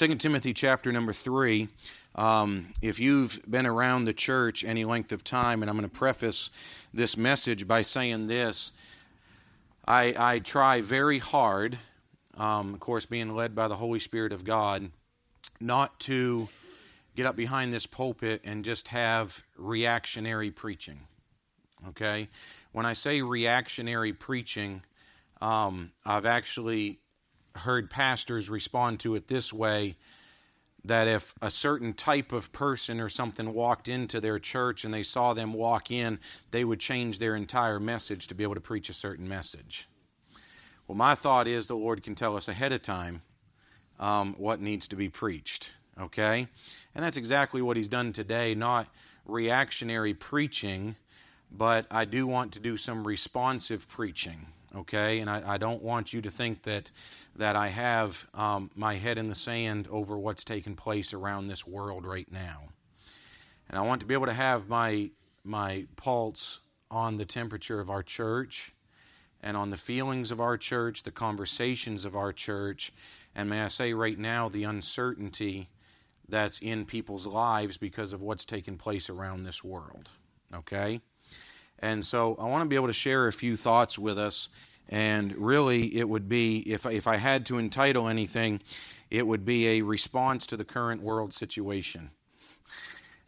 2 Timothy chapter number 3. Um, if you've been around the church any length of time, and I'm going to preface this message by saying this I, I try very hard, um, of course, being led by the Holy Spirit of God, not to get up behind this pulpit and just have reactionary preaching. Okay? When I say reactionary preaching, um, I've actually heard pastors respond to it this way that if a certain type of person or something walked into their church and they saw them walk in, they would change their entire message to be able to preach a certain message. Well, my thought is the Lord can tell us ahead of time um, what needs to be preached, okay? And that's exactly what He's done today, not reactionary preaching, but I do want to do some responsive preaching, okay? And I, I don't want you to think that that I have um, my head in the sand over what's taking place around this world right now. And I want to be able to have my, my pulse on the temperature of our church and on the feelings of our church, the conversations of our church, and may I say right now, the uncertainty that's in people's lives because of what's taking place around this world. Okay? And so I want to be able to share a few thoughts with us and really, it would be, if, if I had to entitle anything, it would be a response to the current world situation.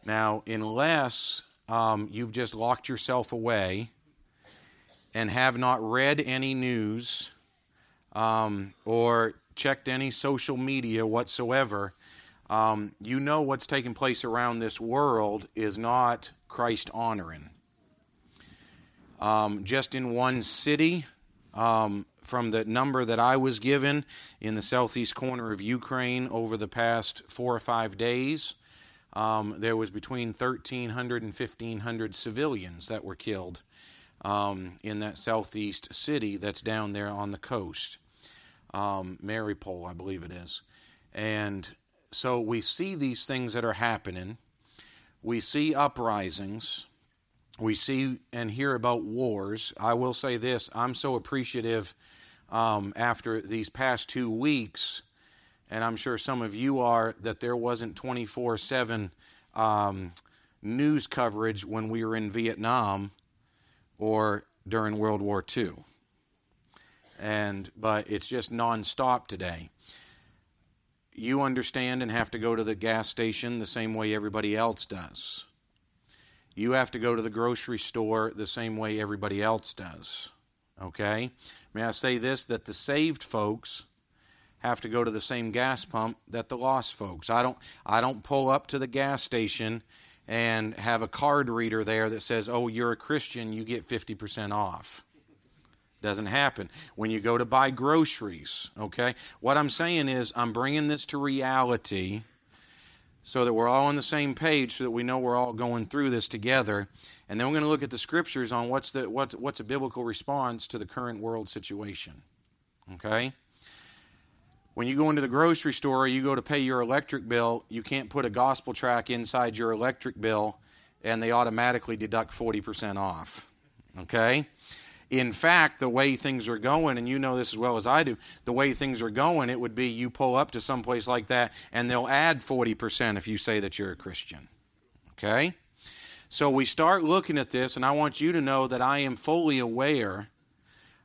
Now, unless um, you've just locked yourself away and have not read any news um, or checked any social media whatsoever, um, you know what's taking place around this world is not Christ honoring. Um, just in one city, um, from the number that I was given in the southeast corner of Ukraine over the past four or five days. Um, there was between 1,300 and 1,500 civilians that were killed um, in that southeast city that's down there on the coast. Um, Mariupol, I believe it is. And so we see these things that are happening. We see uprisings we see and hear about wars. I will say this I'm so appreciative um, after these past two weeks, and I'm sure some of you are, that there wasn't 24 um, 7 news coverage when we were in Vietnam or during World War II. And, but it's just nonstop today. You understand and have to go to the gas station the same way everybody else does. You have to go to the grocery store the same way everybody else does. Okay? May I say this that the saved folks have to go to the same gas pump that the lost folks. I don't I don't pull up to the gas station and have a card reader there that says, "Oh, you're a Christian, you get 50% off." Doesn't happen. When you go to buy groceries, okay? What I'm saying is I'm bringing this to reality so that we're all on the same page so that we know we're all going through this together. And then we're going to look at the scriptures on what's, the, what's, what's a biblical response to the current world situation. Okay? When you go into the grocery store, you go to pay your electric bill, you can't put a gospel track inside your electric bill and they automatically deduct 40% off. Okay? In fact, the way things are going, and you know this as well as I do, the way things are going, it would be you pull up to some place like that and they'll add 40% if you say that you're a Christian. Okay? So we start looking at this, and I want you to know that I am fully aware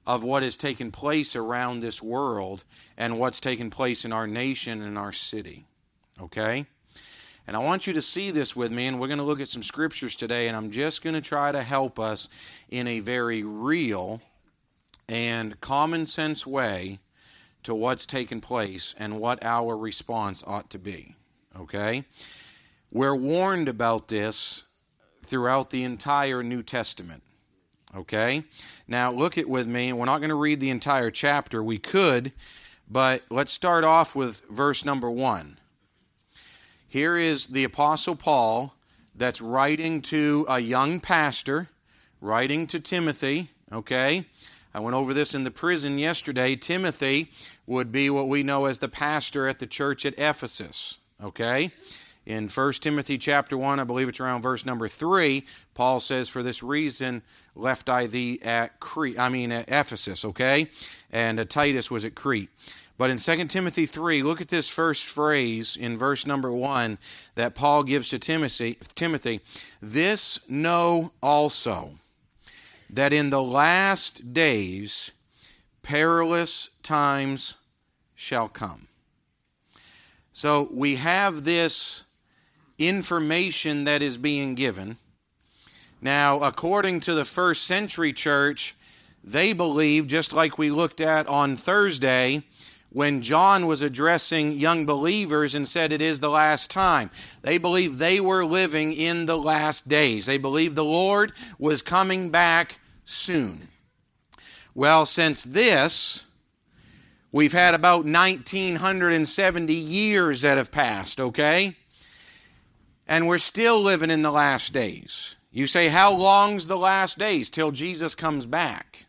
of what has taken place around this world and what's taken place in our nation and our city. Okay? And I want you to see this with me, and we're going to look at some scriptures today, and I'm just going to try to help us in a very real and common sense way to what's taken place and what our response ought to be. Okay? We're warned about this throughout the entire New Testament. Okay? Now, look at with me. We're not going to read the entire chapter. We could, but let's start off with verse number 1. Here is the Apostle Paul that's writing to a young pastor, writing to Timothy, okay? I went over this in the prison yesterday. Timothy would be what we know as the pastor at the church at Ephesus, okay? In 1 Timothy chapter 1, I believe it's around verse number 3, Paul says, For this reason left I thee at Crete, I mean at Ephesus, okay? And Titus was at Crete. But in 2 Timothy 3, look at this first phrase in verse number 1 that Paul gives to Timothy, Timothy. This know also that in the last days perilous times shall come. So we have this information that is being given. Now, according to the first century church, they believe, just like we looked at on Thursday, when John was addressing young believers and said it is the last time. They believed they were living in the last days. They believed the Lord was coming back soon. Well, since this, we've had about 1970 years that have passed, okay? And we're still living in the last days. You say, how long's the last days? Till Jesus comes back.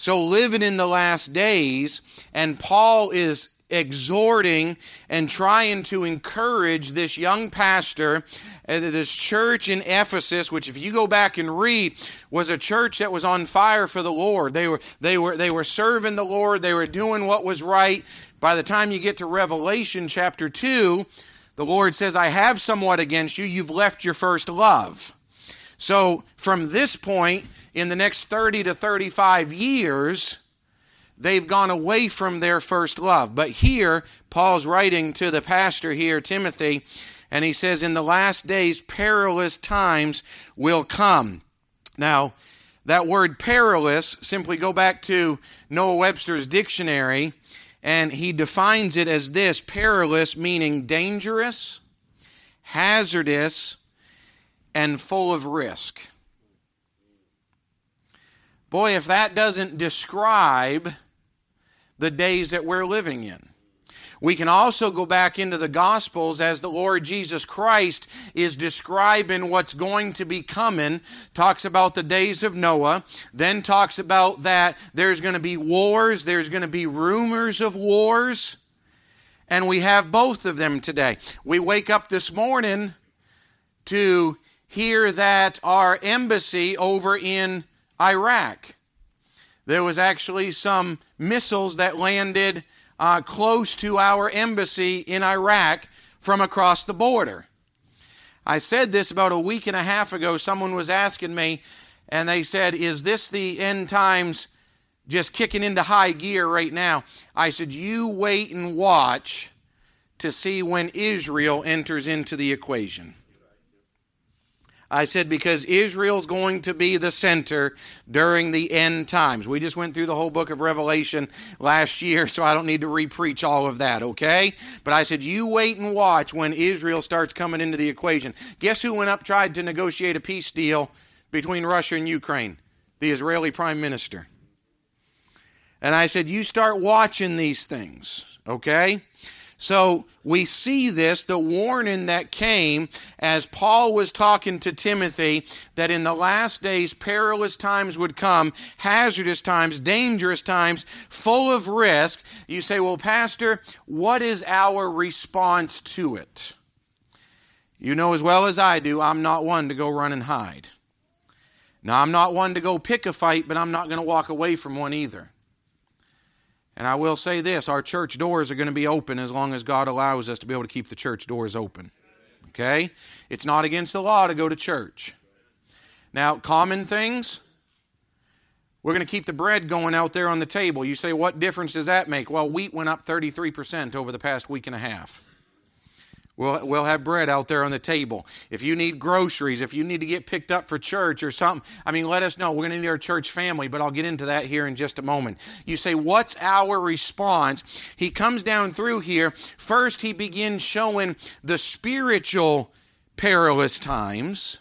So, living in the last days, and Paul is exhorting and trying to encourage this young pastor uh, this church in Ephesus which if you go back and read was a church that was on fire for the Lord. They were they were they were serving the Lord. They were doing what was right. By the time you get to Revelation chapter 2 the Lord says I have somewhat against you. You've left your first love so from this point in the next 30 to 35 years, they've gone away from their first love. But here, Paul's writing to the pastor here, Timothy, and he says, In the last days, perilous times will come. Now, that word perilous, simply go back to Noah Webster's dictionary, and he defines it as this perilous, meaning dangerous, hazardous, and full of risk. Boy, if that doesn't describe the days that we're living in. We can also go back into the Gospels as the Lord Jesus Christ is describing what's going to be coming, talks about the days of Noah, then talks about that there's going to be wars, there's going to be rumors of wars, and we have both of them today. We wake up this morning to hear that our embassy over in Iraq. There was actually some missiles that landed uh, close to our embassy in Iraq from across the border. I said this about a week and a half ago. Someone was asking me, and they said, Is this the end times just kicking into high gear right now? I said, You wait and watch to see when Israel enters into the equation. I said because Israel's going to be the center during the end times. We just went through the whole book of Revelation last year, so I don't need to repreach all of that, okay? But I said, you wait and watch when Israel starts coming into the equation. Guess who went up, tried to negotiate a peace deal between Russia and Ukraine? The Israeli prime minister. And I said, you start watching these things, okay? So we see this, the warning that came as Paul was talking to Timothy that in the last days perilous times would come, hazardous times, dangerous times, full of risk. You say, well, Pastor, what is our response to it? You know as well as I do, I'm not one to go run and hide. Now, I'm not one to go pick a fight, but I'm not going to walk away from one either. And I will say this our church doors are going to be open as long as God allows us to be able to keep the church doors open. Okay? It's not against the law to go to church. Now, common things, we're going to keep the bread going out there on the table. You say, what difference does that make? Well, wheat went up 33% over the past week and a half. We'll, we'll have bread out there on the table. If you need groceries, if you need to get picked up for church or something, I mean, let us know. We're going to need our church family, but I'll get into that here in just a moment. You say, What's our response? He comes down through here. First, he begins showing the spiritual perilous times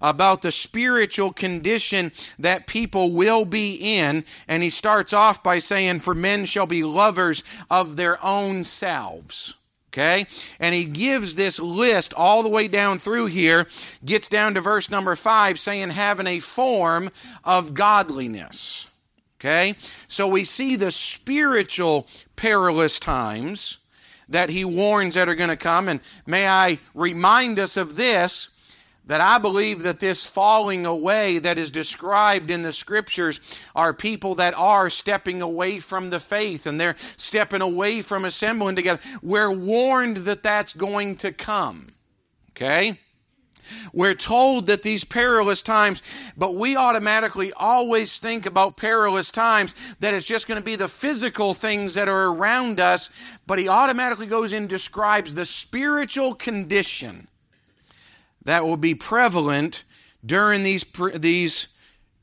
about the spiritual condition that people will be in. And he starts off by saying, For men shall be lovers of their own selves. Okay? And he gives this list all the way down through here, gets down to verse number five, saying, having a form of godliness. Okay? So we see the spiritual perilous times that he warns that are going to come. And may I remind us of this that I believe that this falling away that is described in the scriptures are people that are stepping away from the faith and they're stepping away from assembling together. We're warned that that's going to come. Okay? We're told that these perilous times, but we automatically always think about perilous times that it's just going to be the physical things that are around us, but he automatically goes and describes the spiritual condition that will be prevalent during these these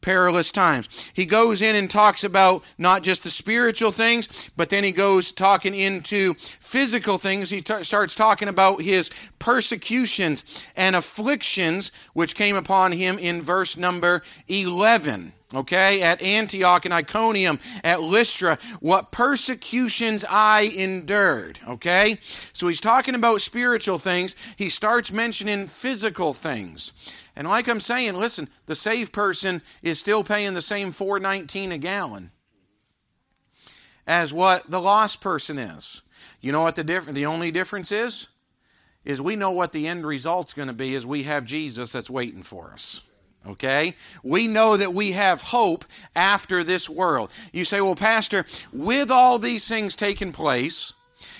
perilous times. He goes in and talks about not just the spiritual things, but then he goes talking into physical things. He t- starts talking about his persecutions and afflictions which came upon him in verse number 11 okay, at Antioch and Iconium, at Lystra, what persecutions I endured, okay? So he's talking about spiritual things. He starts mentioning physical things. And like I'm saying, listen, the saved person is still paying the same 419 a gallon as what the lost person is. You know what the difference the only difference is? Is we know what the end result's going to be is we have Jesus that's waiting for us. Okay? We know that we have hope after this world. You say, well, Pastor, with all these things taking place,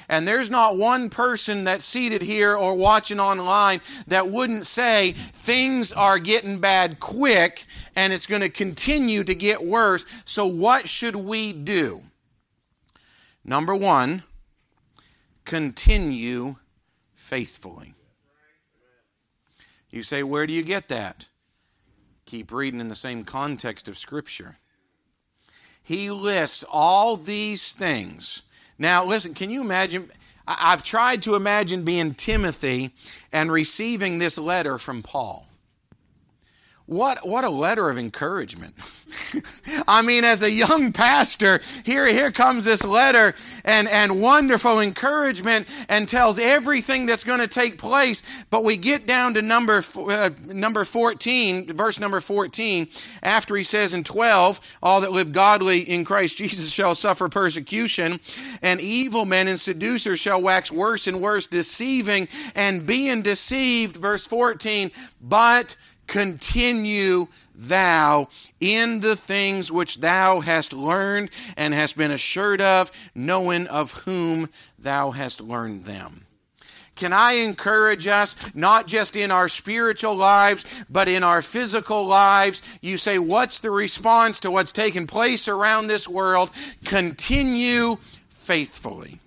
and there's not one person that's seated here or watching online that wouldn't say things are getting bad quick and it's going to continue to get worse. So, what should we do? Number one, continue faithfully. You say, where do you get that? Keep reading in the same context of Scripture. He lists all these things. Now, listen, can you imagine? I've tried to imagine being Timothy and receiving this letter from Paul. What, what a letter of encouragement. I mean, as a young pastor, here, here comes this letter and, and wonderful encouragement and tells everything that's going to take place. But we get down to number, uh, number 14, verse number 14, after he says in 12, All that live godly in Christ Jesus shall suffer persecution, and evil men and seducers shall wax worse and worse, deceiving and being deceived. Verse 14, but continue thou in the things which thou hast learned and hast been assured of, knowing of whom thou hast learned them. Can I encourage us, not just in our spiritual lives, but in our physical lives? You say, What's the response to what's taking place around this world? Continue faithfully.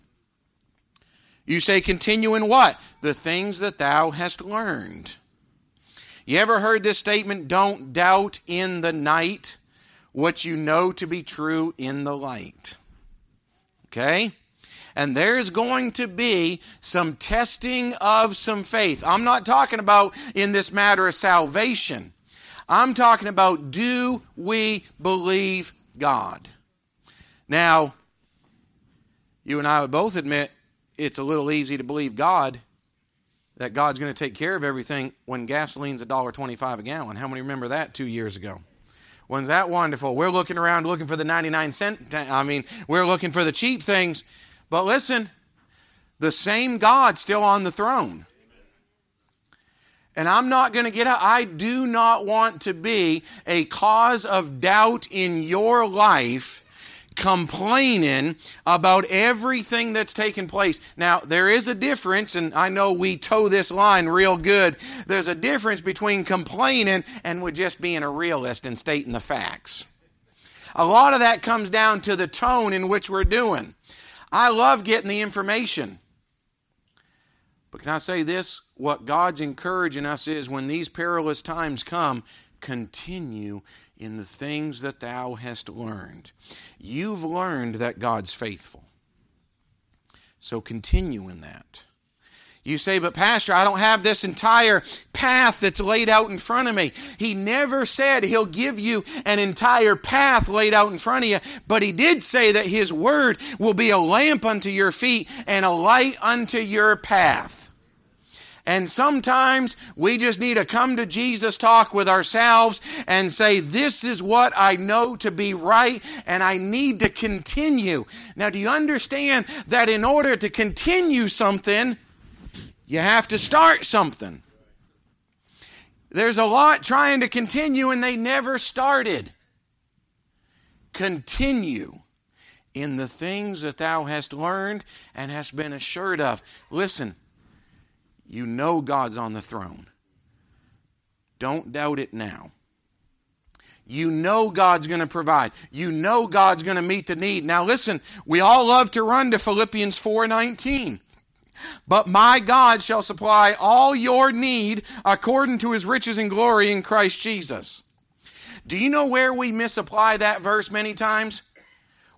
You say, Continue in what? The things that thou hast learned. You ever heard this statement? Don't doubt in the night what you know to be true in the light. Okay? And there's going to be some testing of some faith. I'm not talking about in this matter of salvation. I'm talking about do we believe God? Now, you and I would both admit it's a little easy to believe God that God's going to take care of everything when gasoline's $1.25 a gallon. How many remember that two years ago? Wasn't that wonderful? We're looking around looking for the 99 cent. I mean, we're looking for the cheap things. But listen, the same God still on the throne. And I'm not going to get out. I do not want to be a cause of doubt in your life complaining about everything that's taken place. Now, there is a difference, and I know we toe this line real good. There's a difference between complaining and with just being a realist and stating the facts. A lot of that comes down to the tone in which we're doing. I love getting the information. But can I say this? What God's encouraging us is when these perilous times come, continue in the things that thou hast learned. You've learned that God's faithful. So continue in that. You say, but Pastor, I don't have this entire path that's laid out in front of me. He never said He'll give you an entire path laid out in front of you, but He did say that His Word will be a lamp unto your feet and a light unto your path. And sometimes we just need to come to Jesus, talk with ourselves, and say, This is what I know to be right, and I need to continue. Now, do you understand that in order to continue something, you have to start something? There's a lot trying to continue and they never started. Continue in the things that thou hast learned and hast been assured of. Listen, you know God's on the throne. Don't doubt it now. You know God's going to provide. You know God's going to meet the need. Now listen, we all love to run to Philippians 4:19. But my God shall supply all your need according to his riches and glory in Christ Jesus. Do you know where we misapply that verse many times?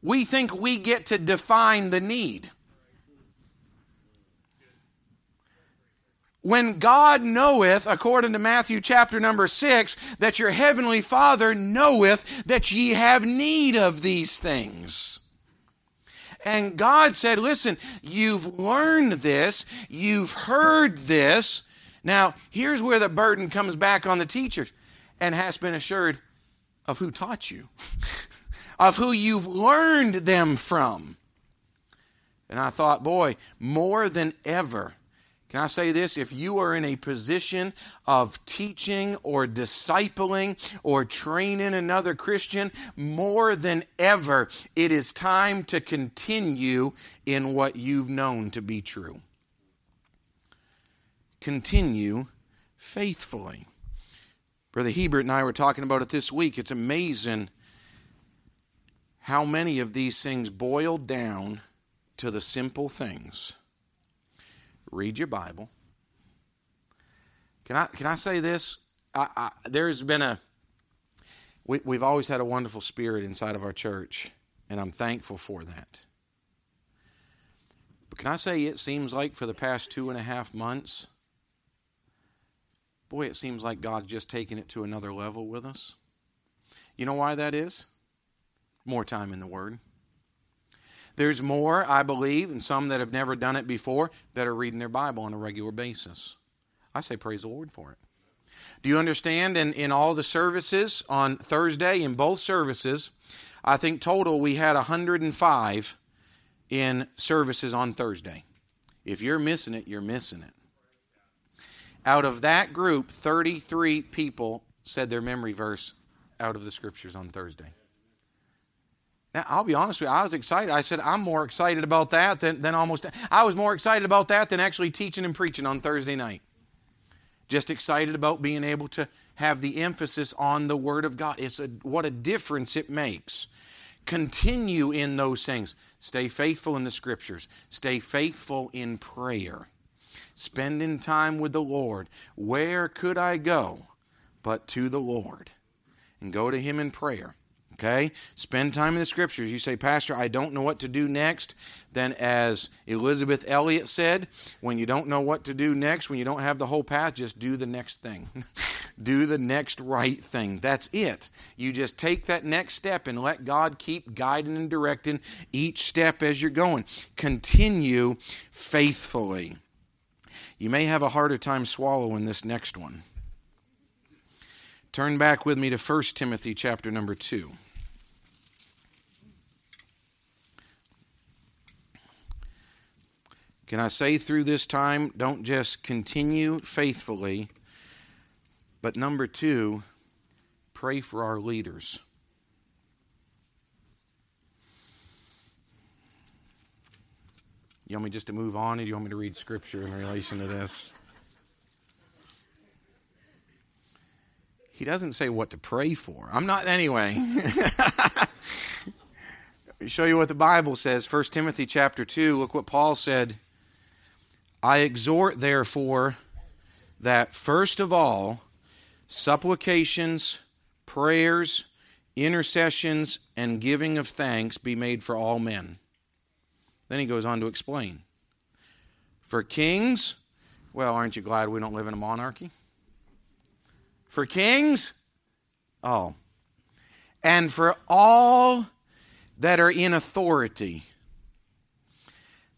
We think we get to define the need. When God knoweth, according to Matthew chapter number 6, that your heavenly Father knoweth that ye have need of these things. And God said, Listen, you've learned this, you've heard this. Now, here's where the burden comes back on the teachers and has been assured of who taught you, of who you've learned them from. And I thought, boy, more than ever, can I say this? If you are in a position of teaching or discipling or training another Christian, more than ever, it is time to continue in what you've known to be true. Continue faithfully. Brother Hebert and I were talking about it this week. It's amazing how many of these things boil down to the simple things read your Bible. Can I, can I say this? I, I, there's been a, we, we've always had a wonderful spirit inside of our church, and I'm thankful for that. But can I say it seems like for the past two and a half months, boy, it seems like God's just taken it to another level with us. You know why that is? More time in the Word. There's more, I believe, and some that have never done it before that are reading their Bible on a regular basis. I say praise the Lord for it. Do you understand? In, in all the services on Thursday, in both services, I think total we had 105 in services on Thursday. If you're missing it, you're missing it. Out of that group, 33 people said their memory verse out of the scriptures on Thursday. Now, I'll be honest with you, I was excited. I said, I'm more excited about that than, than almost, I was more excited about that than actually teaching and preaching on Thursday night. Just excited about being able to have the emphasis on the Word of God. It's a, what a difference it makes. Continue in those things. Stay faithful in the Scriptures, stay faithful in prayer, spending time with the Lord. Where could I go but to the Lord? And go to Him in prayer. Okay? Spend time in the scriptures. You say, Pastor, I don't know what to do next. Then, as Elisabeth Elliot said, when you don't know what to do next, when you don't have the whole path, just do the next thing. do the next right thing. That's it. You just take that next step and let God keep guiding and directing each step as you're going. Continue faithfully. You may have a harder time swallowing this next one. Turn back with me to 1 Timothy chapter number 2. Can I say through this time, don't just continue faithfully, but number two, pray for our leaders. You want me just to move on, or do you want me to read scripture in relation to this? He doesn't say what to pray for. I'm not, anyway. Let me show you what the Bible says. 1 Timothy chapter 2. Look what Paul said I exhort, therefore, that first of all, supplications, prayers, intercessions, and giving of thanks be made for all men. Then he goes on to explain. For kings, well, aren't you glad we don't live in a monarchy? For kings, oh, and for all that are in authority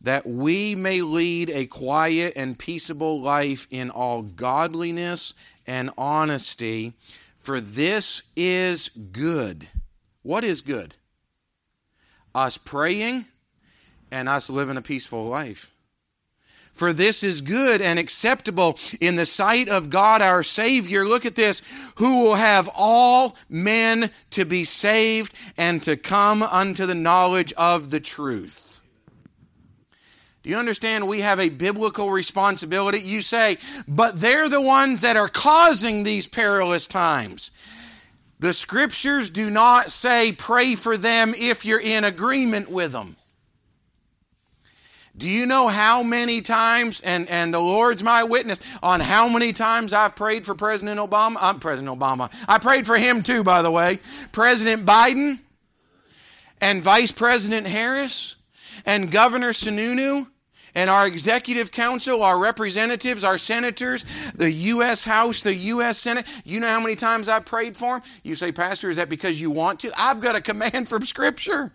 that we may lead a quiet and peaceable life in all godliness and honesty, for this is good. What is good? Us praying and us living a peaceful life. For this is good and acceptable in the sight of God our Savior. Look at this, who will have all men to be saved and to come unto the knowledge of the truth. Do you understand? We have a biblical responsibility. You say, but they're the ones that are causing these perilous times. The scriptures do not say pray for them if you're in agreement with them. Do you know how many times, and, and the Lord's my witness, on how many times I've prayed for President Obama? I'm President Obama. I prayed for him too, by the way. President Biden and Vice President Harris and Governor Sununu and our executive council, our representatives, our senators, the U.S. House, the U.S. Senate. You know how many times I've prayed for them? You say, Pastor, is that because you want to? I've got a command from Scripture.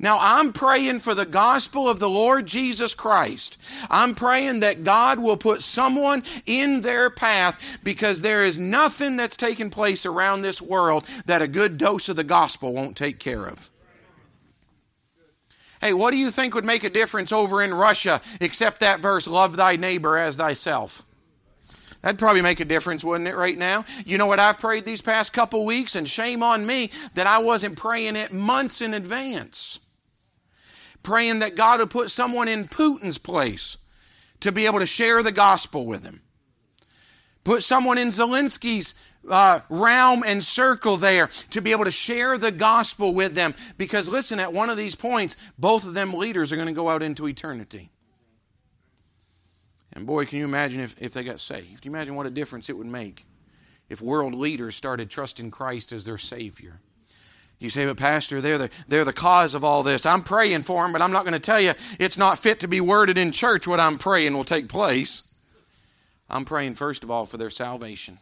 Now, I'm praying for the gospel of the Lord Jesus Christ. I'm praying that God will put someone in their path because there is nothing that's taking place around this world that a good dose of the gospel won't take care of. Hey, what do you think would make a difference over in Russia except that verse, love thy neighbor as thyself? That'd probably make a difference, wouldn't it, right now? You know what I've prayed these past couple weeks, and shame on me that I wasn't praying it months in advance praying that God would put someone in Putin's place to be able to share the gospel with him. Put someone in Zelensky's uh, realm and circle there to be able to share the gospel with them. Because listen, at one of these points, both of them leaders are going to go out into eternity. And boy, can you imagine if, if they got saved? Can you imagine what a difference it would make if world leaders started trusting Christ as their Savior? You say, but Pastor, they're the, they're the cause of all this. I'm praying for them, but I'm not going to tell you it's not fit to be worded in church what I'm praying will take place. I'm praying, first of all, for their salvation.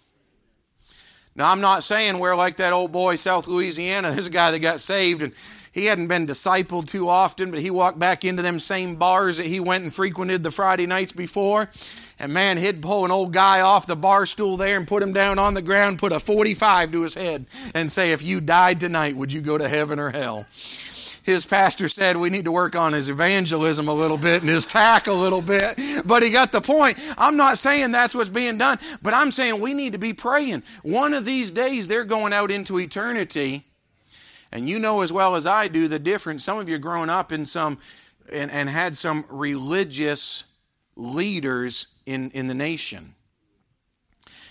Now, I'm not saying we're like that old boy, South Louisiana. There's a guy that got saved, and he hadn't been discipled too often, but he walked back into them same bars that he went and frequented the Friday nights before. And man, he'd pull an old guy off the bar stool there and put him down on the ground, put a 45 to his head, and say, If you died tonight, would you go to heaven or hell? his pastor said we need to work on his evangelism a little bit and his tack a little bit. But he got the point. I'm not saying that's what's being done, but I'm saying we need to be praying. One of these days they're going out into eternity. And you know as well as I do the difference. Some of you grown up in some and, and had some religious leaders in, in the nation.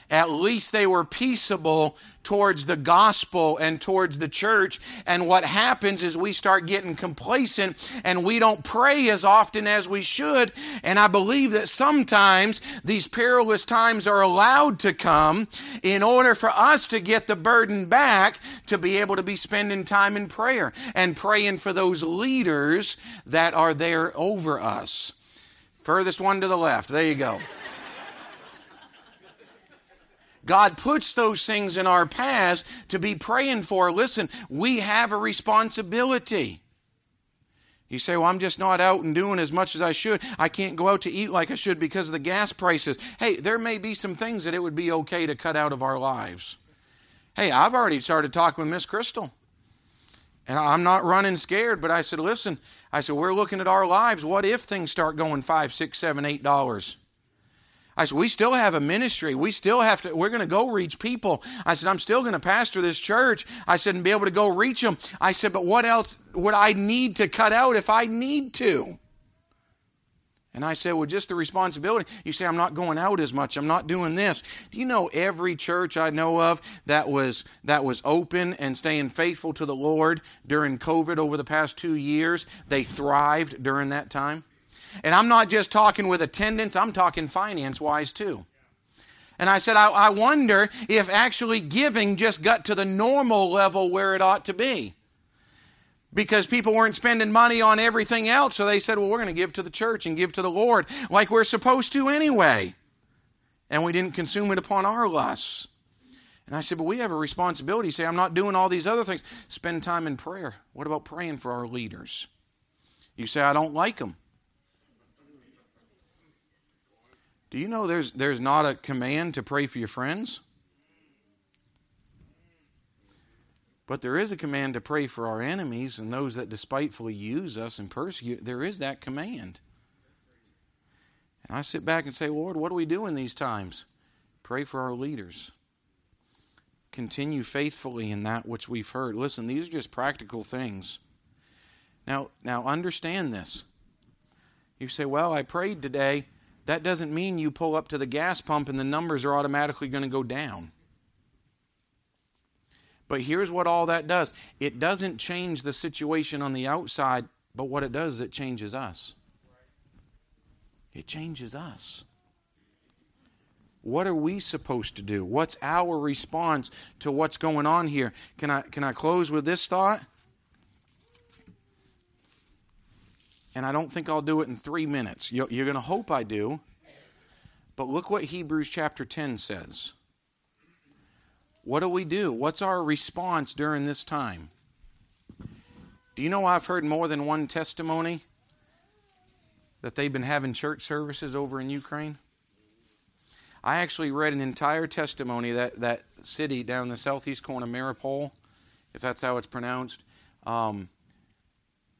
At least they were peaceable towards the gospel and towards the church. And what happens is we start getting complacent and we don't pray as often as we should. And I believe that sometimes these perilous times are allowed to come in order for us to get the burden back to be able to be spending time in prayer and praying for those leaders that are there over us. Furthest one to the left. There you go. God puts those things in our paths to be praying for. Listen, we have a responsibility. You say, Well, I'm just not out and doing as much as I should. I can't go out to eat like I should because of the gas prices. Hey, there may be some things that it would be okay to cut out of our lives. Hey, I've already started talking with Miss Crystal. And I'm not running scared, but I said, listen, I said, we're looking at our lives. What if things start going five, six, seven, eight dollars? I said, we still have a ministry. We still have to, we're going to go reach people. I said, I'm still going to pastor this church. I said, and be able to go reach them. I said, but what else would I need to cut out if I need to? And I said, well, just the responsibility. You say, I'm not going out as much. I'm not doing this. Do you know every church I know of that was, that was open and staying faithful to the Lord during COVID over the past two years, they thrived during that time? And I'm not just talking with attendance, I'm talking finance wise too. And I said, I, I wonder if actually giving just got to the normal level where it ought to be because people weren't spending money on everything else. So they said, well, we're going to give to the church and give to the Lord like we're supposed to anyway. And we didn't consume it upon our lusts. And I said, but we have a responsibility. Say, I'm not doing all these other things. Spend time in prayer. What about praying for our leaders? You say, I don't like them. Do you know there's, there's not a command to pray for your friends? But there is a command to pray for our enemies and those that despitefully use us and persecute. There is that command. And I sit back and say, Lord, what do we do in these times? Pray for our leaders. Continue faithfully in that which we've heard. Listen, these are just practical things. Now, now understand this. You say, Well, I prayed today. That doesn't mean you pull up to the gas pump and the numbers are automatically going to go down. But here's what all that does it doesn't change the situation on the outside, but what it does is it changes us. It changes us. What are we supposed to do? What's our response to what's going on here? Can I, can I close with this thought? And I don't think I'll do it in three minutes. You're going to hope I do. But look what Hebrews chapter 10 says. What do we do? What's our response during this time? Do you know I've heard more than one testimony that they've been having church services over in Ukraine? I actually read an entire testimony that that city down the southeast corner, Mariupol, if that's how it's pronounced, um,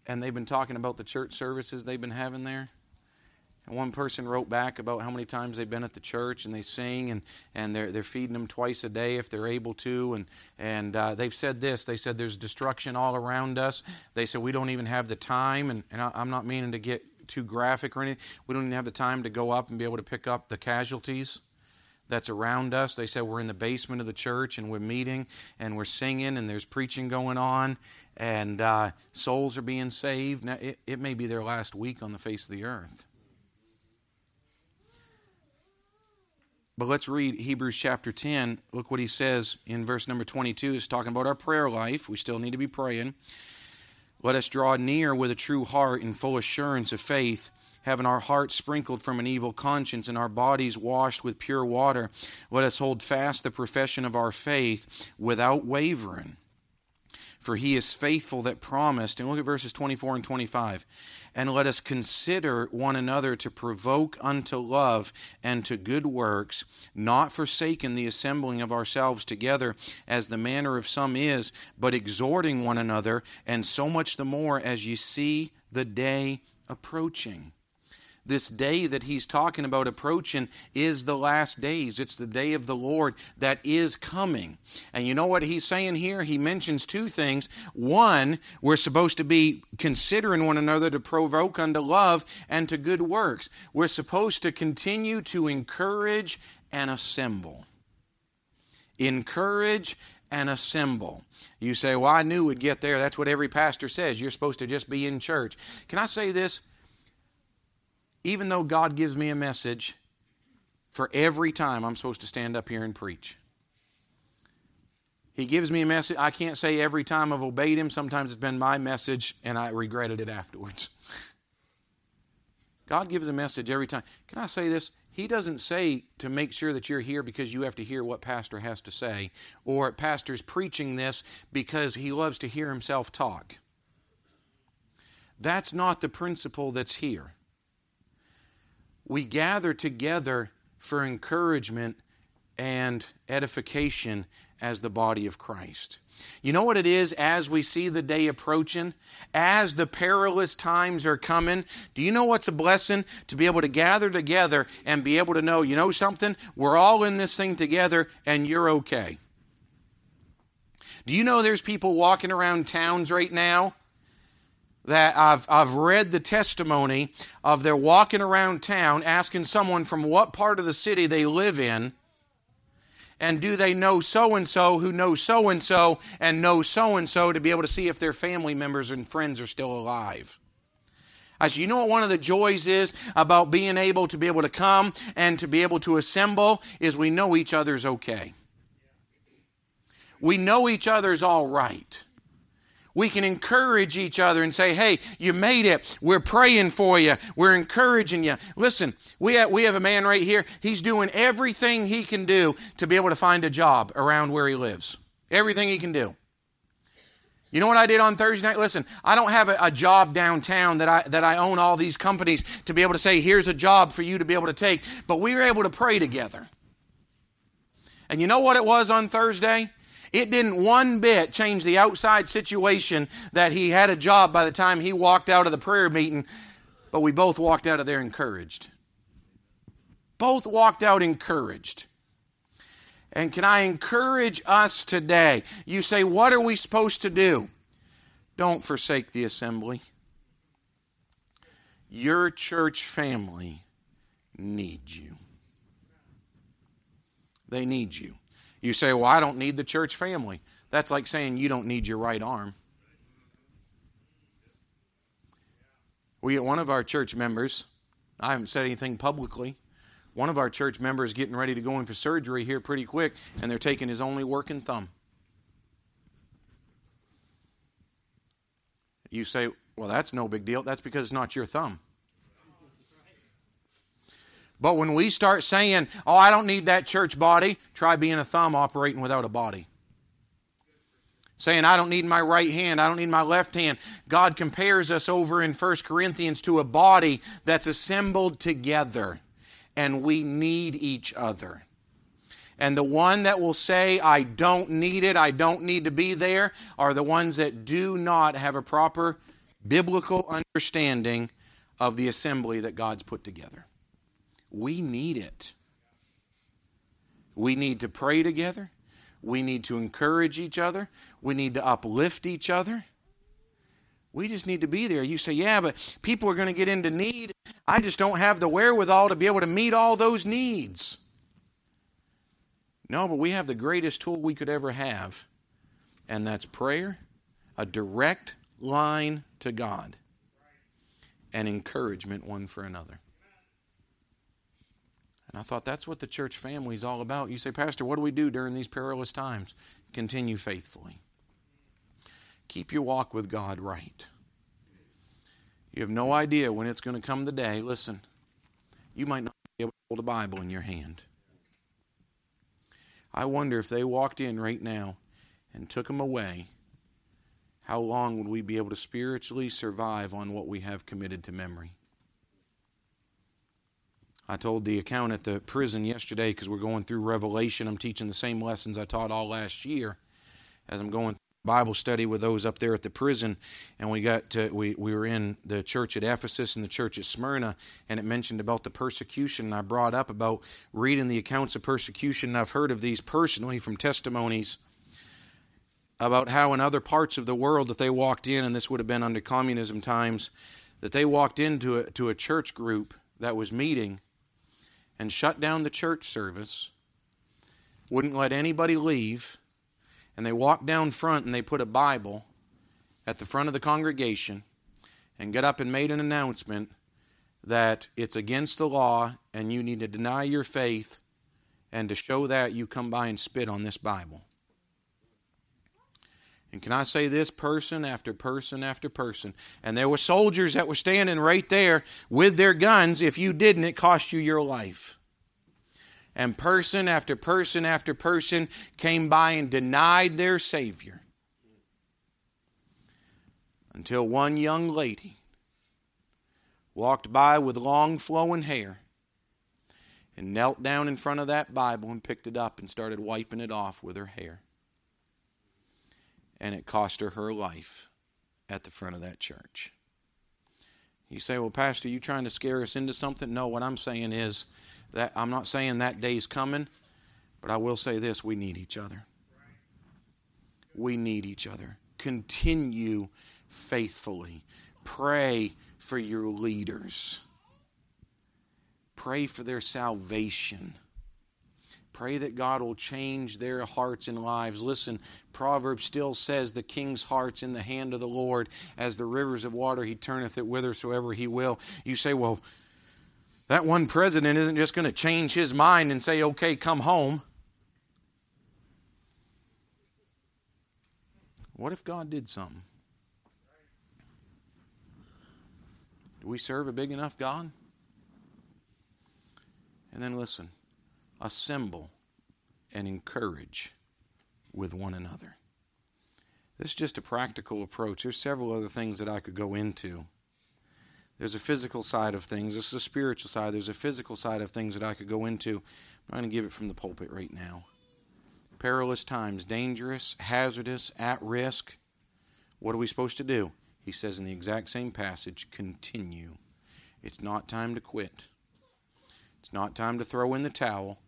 and they've been talking about the church services they've been having there. And one person wrote back about how many times they've been at the church and they sing and, and they're, they're feeding them twice a day if they're able to. And, and uh, they've said this they said there's destruction all around us. They said we don't even have the time. And, and I, I'm not meaning to get too graphic or anything. We don't even have the time to go up and be able to pick up the casualties that's around us. They said we're in the basement of the church and we're meeting and we're singing and there's preaching going on and uh, souls are being saved. Now, it, it may be their last week on the face of the earth. But let's read Hebrews chapter 10. Look what he says in verse number 22. He's talking about our prayer life. We still need to be praying. Let us draw near with a true heart in full assurance of faith, having our hearts sprinkled from an evil conscience and our bodies washed with pure water. Let us hold fast the profession of our faith without wavering. For he is faithful that promised. And look at verses 24 and 25 and let us consider one another to provoke unto love and to good works, not forsaking the assembling of ourselves together, as the manner of some is, but exhorting one another, and so much the more as ye see the day approaching this day that he's talking about approaching is the last days. It's the day of the Lord that is coming. And you know what he's saying here? He mentions two things. One, we're supposed to be considering one another to provoke unto love and to good works. We're supposed to continue to encourage and assemble. Encourage and assemble. You say, Well, I knew we'd get there. That's what every pastor says. You're supposed to just be in church. Can I say this? Even though God gives me a message for every time I'm supposed to stand up here and preach. He gives me a message. I can't say every time I've obeyed him. Sometimes it's been my message and I regretted it afterwards. God gives a message every time. Can I say this? He doesn't say to make sure that you're here because you have to hear what pastor has to say, or pastor's preaching this because he loves to hear himself talk. That's not the principle that's here we gather together for encouragement and edification as the body of Christ. You know what it is as we see the day approaching? As the perilous times are coming, do you know what's a blessing? To be able to gather together and be able to know, you know something? We're all in this thing together and you're okay. Do you know there's people walking around towns right now that I've, I've read the testimony of their walking around town asking someone from what part of the city they live in and do they know so and so who knows so and so and knows so and so to be able to see if their family members and friends are still alive. I said, you know what one of the joys is about being able to be able to come and to be able to assemble is we know each other's okay. We know each other's all right we can encourage each other and say, hey, you made it. We're praying for you. We're encouraging you. Listen, we have, we have a man right here. He's doing everything he can do to be able to find a job around where he lives. Everything he can do. You know what I did on Thursday night? Listen, I don't have a, a, job downtown that I, that I own all these companies to be able to say, here's a job for you to be able to take. But we were able to pray together. And you know what it was on Thursday? It didn't one bit change the outside situation that he had a job by the time he walked out of the prayer meeting, but we both walked out of there encouraged. Both walked out encouraged. And can I encourage us today? You say, What are we supposed to do? Don't forsake the assembly. Your church family needs you. They need you. You say, Well, I don't need the church family. That's like saying you don't need your right arm. We one of our church members, I haven't said anything publicly, one of our church members getting ready to go in for surgery here pretty quick, and they're taking his only working thumb. You say, well, that's no big deal. That's because it's not your thumb. But when we start saying, oh, I don't need that church body, try being a thumb operating without a body. Saying, I don't need my right hand, I don't need my left hand. God compares us over in 1 Corinthians to a body that's assembled together and we need each other. And the one that will say, I don't need it, I don't need to be there, are the ones that do not have a proper biblical understanding of the assembly that God's put together. We need it. We need to pray together. We need to encourage each other. We need to uplift each other. We just need to be there. You say, yeah, but people are going to get into need. I just don't have the wherewithal to be able to meet all those needs. No, but we have the greatest tool we could ever have, and that's prayer, a direct line to God, and encouragement one for another. And I thought that's what the church family is all about. You say, Pastor, what do we do during these perilous times? Continue faithfully. Keep your walk with God right. You have no idea when it's going to come the day. Listen, you might not be able to hold a Bible in your hand. I wonder if they walked in right now and took them away, how long would we be able to spiritually survive on what we have committed to memory? I told the account at the prison yesterday because we're going through Revelation. I'm teaching the same lessons I taught all last year as I'm going through Bible study with those up there at the prison, and we got to, we we were in the church at Ephesus and the church at Smyrna, and it mentioned about the persecution. And I brought up about reading the accounts of persecution. And I've heard of these personally from testimonies about how in other parts of the world that they walked in, and this would have been under communism times, that they walked into a, to a church group that was meeting and shut down the church service, wouldn't let anybody leave and they walked down front and they put a Bible at the front of the congregation and got up and made an announcement that it's against the law and you need to deny your faith and to show that you come by and spit on this Bible. And can I say this person after person after person? And there were soldiers that were standing right there with their guns. If you didn't, it cost you your life. And person after person after person came by and denied their Savior. Until one young lady walked by with long flowing hair and knelt down in front of that Bible and picked it up and started wiping it off with her hair. And it cost her her life at the front of that church. You say, Well, Pastor, you trying to scare us into something? No, what I'm saying is that I'm not saying that day's coming, but I will say this we need each other. We need each other. Continue faithfully. Pray for your leaders. Pray for their salvation. Pray that God will change their hearts and lives. Listen, Proverbs still says the king's heart's in the hand of the Lord. As the rivers of water, he turneth it whithersoever he will. You say, well, that one president isn't just going to change his mind and say, okay, come home. What if God did something? Do we serve a big enough God? And then listen assemble and encourage with one another. This is just a practical approach. There's several other things that I could go into. There's a physical side of things. This is a spiritual side. There's a physical side of things that I could go into. I'm going to give it from the pulpit right now. Perilous times, dangerous, hazardous, at risk. What are we supposed to do? He says in the exact same passage continue. It's not time to quit. It's not time to throw in the towel.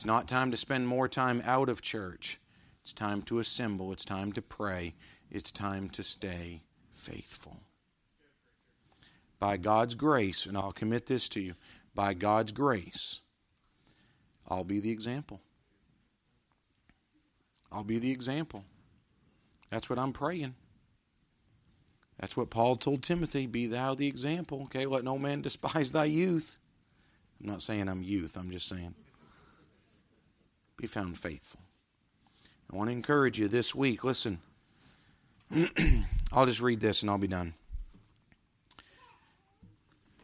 It's not time to spend more time out of church. It's time to assemble. It's time to pray. It's time to stay faithful. By God's grace, and I'll commit this to you, by God's grace, I'll be the example. I'll be the example. That's what I'm praying. That's what Paul told Timothy be thou the example. Okay, let no man despise thy youth. I'm not saying I'm youth, I'm just saying be found faithful. I want to encourage you this week. Listen, I'll just read this and I'll be done.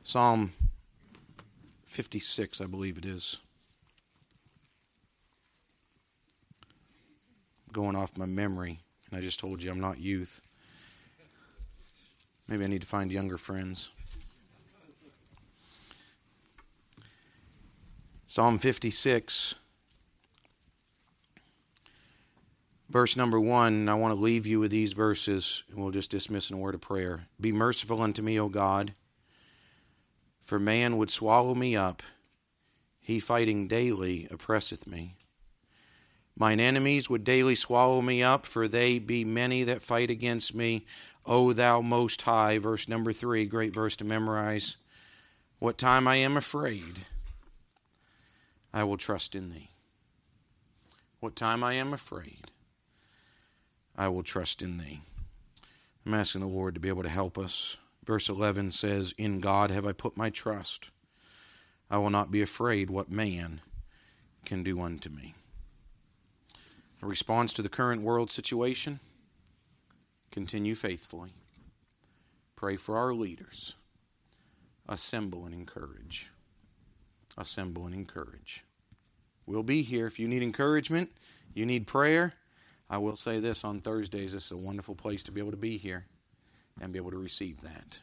Psalm 56, I believe it is. Going off my memory, and I just told you I'm not youth. Maybe I need to find younger friends. Psalm 56, verse number one. I want to leave you with these verses, and we'll just dismiss in a word of prayer. Be merciful unto me, O God, for man would swallow me up. He fighting daily oppresseth me. Mine enemies would daily swallow me up, for they be many that fight against me. O thou most high, verse number three, great verse to memorize. What time I am afraid, I will trust in thee. What time I am afraid, I will trust in thee. I'm asking the Lord to be able to help us. Verse 11 says, In God have I put my trust. I will not be afraid what man can do unto me. A response to the current world situation continue faithfully. Pray for our leaders. Assemble and encourage. Assemble and encourage. We'll be here if you need encouragement, you need prayer. I will say this on Thursdays this is a wonderful place to be able to be here and be able to receive that.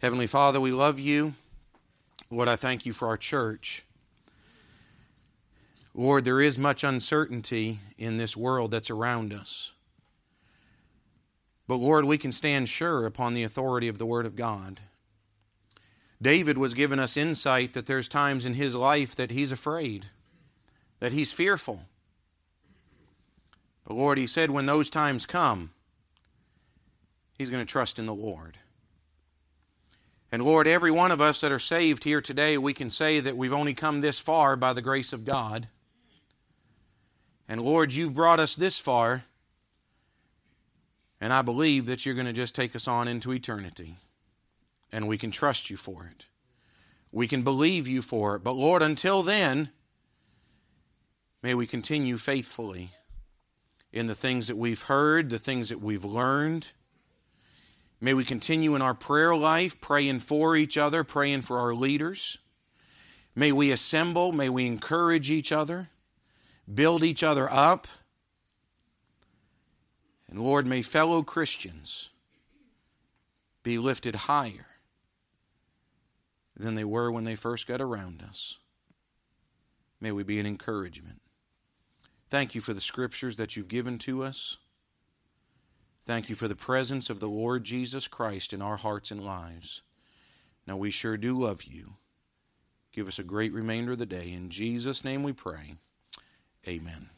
Heavenly Father, we love you. Lord, I thank you for our church. Lord, there is much uncertainty in this world that's around us. But Lord, we can stand sure upon the authority of the Word of God. David was given us insight that there's times in his life that he's afraid, that he's fearful. But Lord, he said when those times come, he's going to trust in the Lord. And Lord, every one of us that are saved here today, we can say that we've only come this far by the grace of God. And Lord, you've brought us this far, and I believe that you're going to just take us on into eternity. And we can trust you for it. We can believe you for it. But Lord, until then, may we continue faithfully in the things that we've heard, the things that we've learned. May we continue in our prayer life, praying for each other, praying for our leaders. May we assemble, may we encourage each other, build each other up. And Lord, may fellow Christians be lifted higher than they were when they first got around us. May we be an encouragement. Thank you for the scriptures that you've given to us. Thank you for the presence of the Lord Jesus Christ in our hearts and lives. Now, we sure do love you. Give us a great remainder of the day. In Jesus' name we pray. Amen.